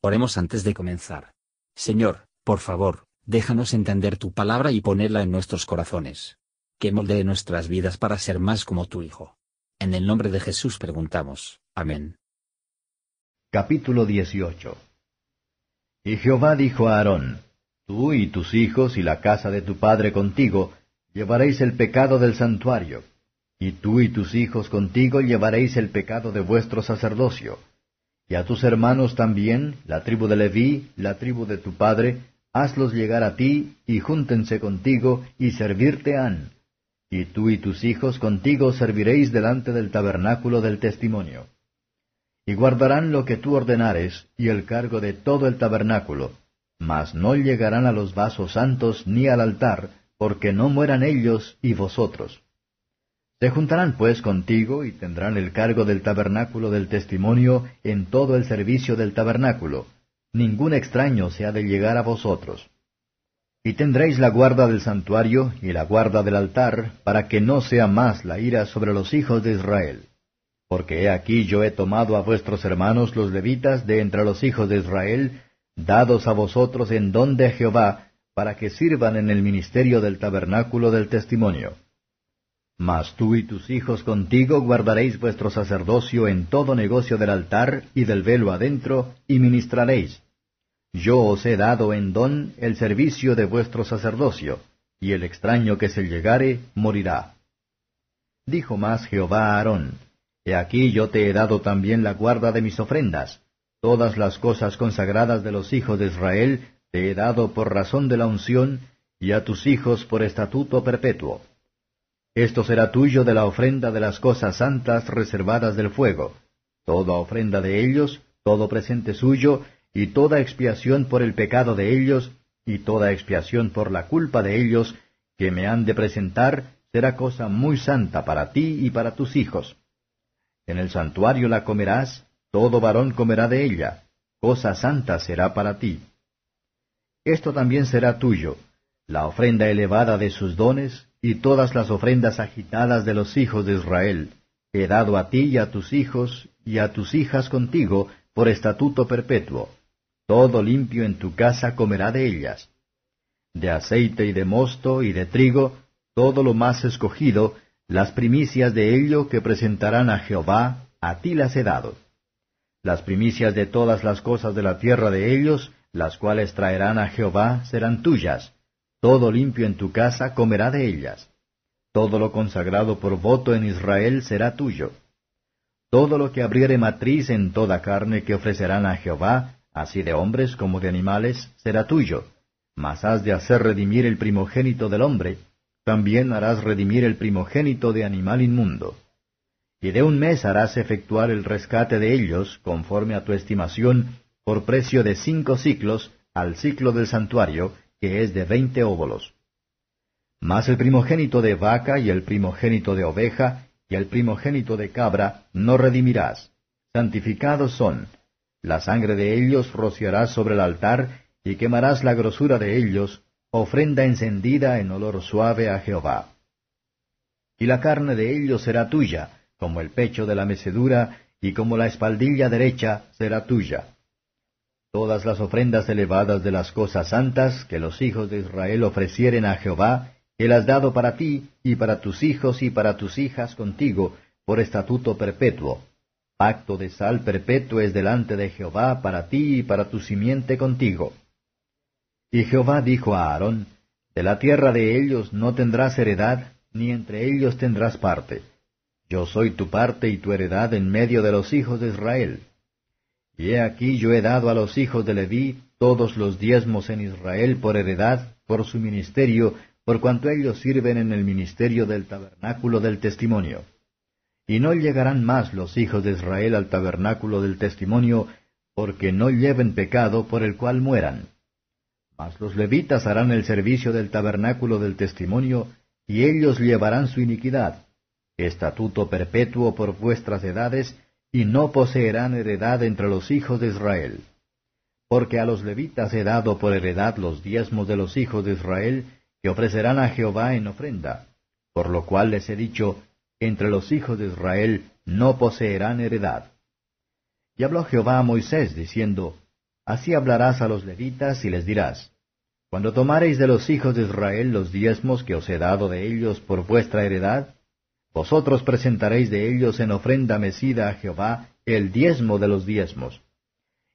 Oremos antes de comenzar. Señor, por favor, déjanos entender tu palabra y ponerla en nuestros corazones. Que moldee nuestras vidas para ser más como tu Hijo. En el nombre de Jesús preguntamos. Amén. Capítulo 18 Y Jehová dijo a Aarón, Tú y tus hijos y la casa de tu padre contigo llevaréis el pecado del santuario, y tú y tus hijos contigo llevaréis el pecado de vuestro sacerdocio y a tus hermanos también, la tribu de Leví, la tribu de tu padre, hazlos llegar a ti, y júntense contigo, y servirte han. Y tú y tus hijos contigo serviréis delante del tabernáculo del testimonio. Y guardarán lo que tú ordenares, y el cargo de todo el tabernáculo, mas no llegarán a los vasos santos ni al altar, porque no mueran ellos y vosotros. Se juntarán pues contigo y tendrán el cargo del tabernáculo del testimonio en todo el servicio del tabernáculo. Ningún extraño se ha de llegar a vosotros. Y tendréis la guarda del santuario y la guarda del altar, para que no sea más la ira sobre los hijos de Israel. Porque he aquí yo he tomado a vuestros hermanos los levitas de entre los hijos de Israel, dados a vosotros en don de Jehová, para que sirvan en el ministerio del tabernáculo del testimonio. Mas tú y tus hijos contigo guardaréis vuestro sacerdocio en todo negocio del altar y del velo adentro, y ministraréis. Yo os he dado en don el servicio de vuestro sacerdocio, y el extraño que se llegare morirá. Dijo más Jehová a Aarón, He aquí yo te he dado también la guarda de mis ofrendas, todas las cosas consagradas de los hijos de Israel te he dado por razón de la unción, y a tus hijos por estatuto perpetuo. Esto será tuyo de la ofrenda de las cosas santas reservadas del fuego, toda ofrenda de ellos, todo presente suyo, y toda expiación por el pecado de ellos, y toda expiación por la culpa de ellos, que me han de presentar, será cosa muy santa para ti y para tus hijos. En el santuario la comerás, todo varón comerá de ella, cosa santa será para ti. Esto también será tuyo, la ofrenda elevada de sus dones, y todas las ofrendas agitadas de los hijos de Israel, he dado a ti y a tus hijos y a tus hijas contigo por estatuto perpetuo. Todo limpio en tu casa comerá de ellas. De aceite y de mosto y de trigo, todo lo más escogido, las primicias de ello que presentarán a Jehová, a ti las he dado. Las primicias de todas las cosas de la tierra de ellos, las cuales traerán a Jehová, serán tuyas todo limpio en tu casa comerá de ellas. Todo lo consagrado por voto en Israel será tuyo. Todo lo que abriere matriz en toda carne que ofrecerán a Jehová, así de hombres como de animales, será tuyo. Mas has de hacer redimir el primogénito del hombre, también harás redimir el primogénito de animal inmundo. Y de un mes harás efectuar el rescate de ellos, conforme a tu estimación, por precio de cinco ciclos, al ciclo del santuario, que es de veinte óbolos. Mas el primogénito de vaca y el primogénito de oveja y el primogénito de cabra no redimirás. Santificados son. La sangre de ellos rociarás sobre el altar y quemarás la grosura de ellos, ofrenda encendida en olor suave a Jehová. Y la carne de ellos será tuya, como el pecho de la mecedura, y como la espaldilla derecha será tuya todas las ofrendas elevadas de las cosas santas que los hijos de Israel ofrecieren a Jehová, Él has dado para ti y para tus hijos y para tus hijas contigo, por estatuto perpetuo. Pacto de sal perpetuo es delante de Jehová para ti y para tu simiente contigo. Y Jehová dijo a Aarón, De la tierra de ellos no tendrás heredad, ni entre ellos tendrás parte. Yo soy tu parte y tu heredad en medio de los hijos de Israel. Y he aquí yo he dado a los hijos de Leví todos los diezmos en Israel por heredad, por su ministerio, por cuanto ellos sirven en el ministerio del tabernáculo del testimonio. Y no llegarán más los hijos de Israel al tabernáculo del testimonio, porque no lleven pecado por el cual mueran. Mas los levitas harán el servicio del tabernáculo del testimonio, y ellos llevarán su iniquidad. Estatuto perpetuo por vuestras edades, y no poseerán heredad entre los hijos de Israel. Porque a los levitas he dado por heredad los diezmos de los hijos de Israel, que ofrecerán a Jehová en ofrenda, por lo cual les he dicho, entre los hijos de Israel no poseerán heredad. Y habló Jehová a Moisés, diciendo, Así hablarás a los levitas y les dirás, Cuando tomareis de los hijos de Israel los diezmos que os he dado de ellos por vuestra heredad, vosotros presentaréis de ellos en ofrenda mecida a Jehová el diezmo de los diezmos.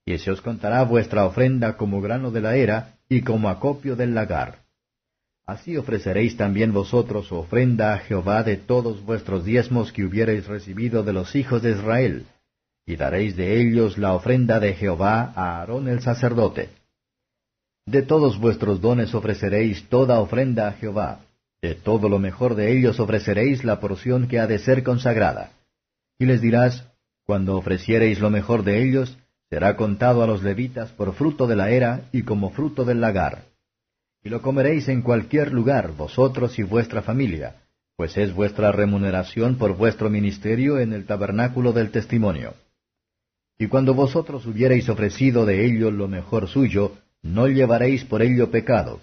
Y se os contará vuestra ofrenda como grano de la era y como acopio del lagar. Así ofreceréis también vosotros ofrenda a Jehová de todos vuestros diezmos que hubiereis recibido de los hijos de Israel, y daréis de ellos la ofrenda de Jehová a Aarón el sacerdote. De todos vuestros dones ofreceréis toda ofrenda a Jehová, de todo lo mejor de ellos ofreceréis la porción que ha de ser consagrada. Y les dirás, cuando ofreciereis lo mejor de ellos, será contado a los levitas por fruto de la era y como fruto del lagar. Y lo comeréis en cualquier lugar, vosotros y vuestra familia, pues es vuestra remuneración por vuestro ministerio en el tabernáculo del testimonio. Y cuando vosotros hubiereis ofrecido de ello lo mejor suyo, no llevaréis por ello pecado,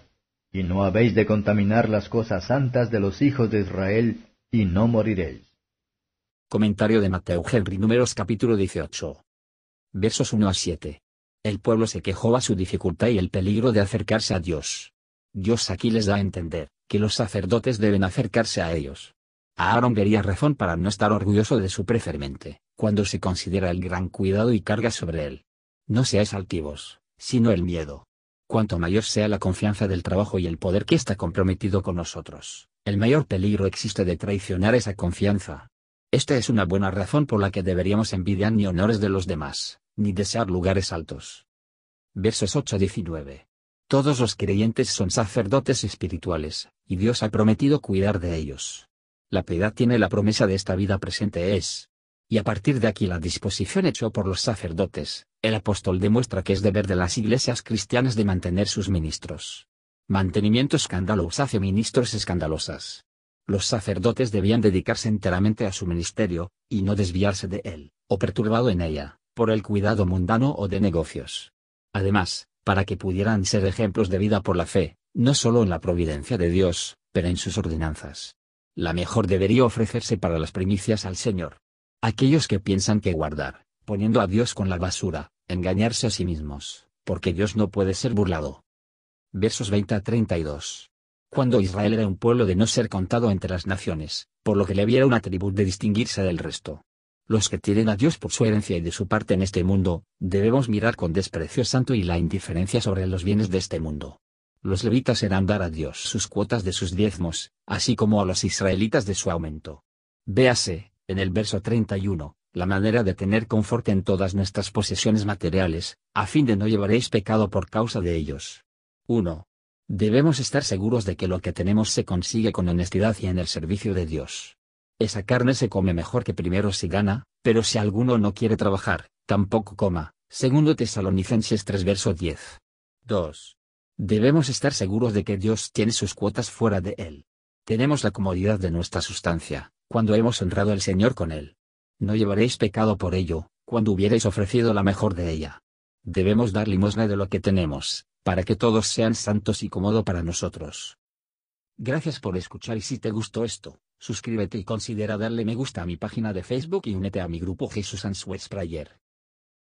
y no habéis de contaminar las cosas santas de los hijos de Israel, y no moriréis. Comentario de Mateo Henry Números capítulo 18. Versos 1 a 7. El pueblo se quejó a su dificultad y el peligro de acercarse a Dios. Dios aquí les da a entender, que los sacerdotes deben acercarse a ellos. Aaron quería razón para no estar orgulloso de su prefermente, cuando se considera el gran cuidado y carga sobre él. No seáis altivos, sino el miedo. Cuanto mayor sea la confianza del trabajo y el poder que está comprometido con nosotros, el mayor peligro existe de traicionar esa confianza. Esta es una buena razón por la que deberíamos envidiar ni honores de los demás, ni desear lugares altos. Versos 8 a 19. Todos los creyentes son sacerdotes espirituales, y Dios ha prometido cuidar de ellos. La piedad tiene la promesa de esta vida presente es. Y a partir de aquí la disposición hecho por los sacerdotes, el apóstol demuestra que es deber de las iglesias cristianas de mantener sus ministros. Mantenimiento escandaloso hace ministros escandalosas. Los sacerdotes debían dedicarse enteramente a su ministerio, y no desviarse de él, o perturbado en ella, por el cuidado mundano o de negocios. Además, para que pudieran ser ejemplos de vida por la fe, no solo en la providencia de Dios, pero en sus ordenanzas. La mejor debería ofrecerse para las primicias al Señor. Aquellos que piensan que guardar, poniendo a Dios con la basura, engañarse a sí mismos, porque Dios no puede ser burlado. Versos 20 a 32. Cuando Israel era un pueblo de no ser contado entre las naciones, por lo que le había una tribu de distinguirse del resto. Los que tienen a Dios por su herencia y de su parte en este mundo, debemos mirar con desprecio santo y la indiferencia sobre los bienes de este mundo. Los levitas eran dar a Dios sus cuotas de sus diezmos, así como a los israelitas de su aumento. Véase, en el verso 31, la manera de tener confort en todas nuestras posesiones materiales, a fin de no llevaréis pecado por causa de ellos. 1. Debemos estar seguros de que lo que tenemos se consigue con honestidad y en el servicio de Dios. Esa carne se come mejor que primero si gana, pero si alguno no quiere trabajar, tampoco coma. Segundo Tesalonicenses 3 verso 10. 2. Debemos estar seguros de que Dios tiene sus cuotas fuera de él. Tenemos la comodidad de nuestra sustancia, cuando hemos honrado al Señor con él no llevaréis pecado por ello, cuando hubierais ofrecido la mejor de ella. Debemos dar limosna de lo que tenemos, para que todos sean santos y cómodo para nosotros. Gracias por escuchar y si te gustó esto, suscríbete y considera darle me gusta a mi página de Facebook y únete a mi grupo Jesús Answers Prayer.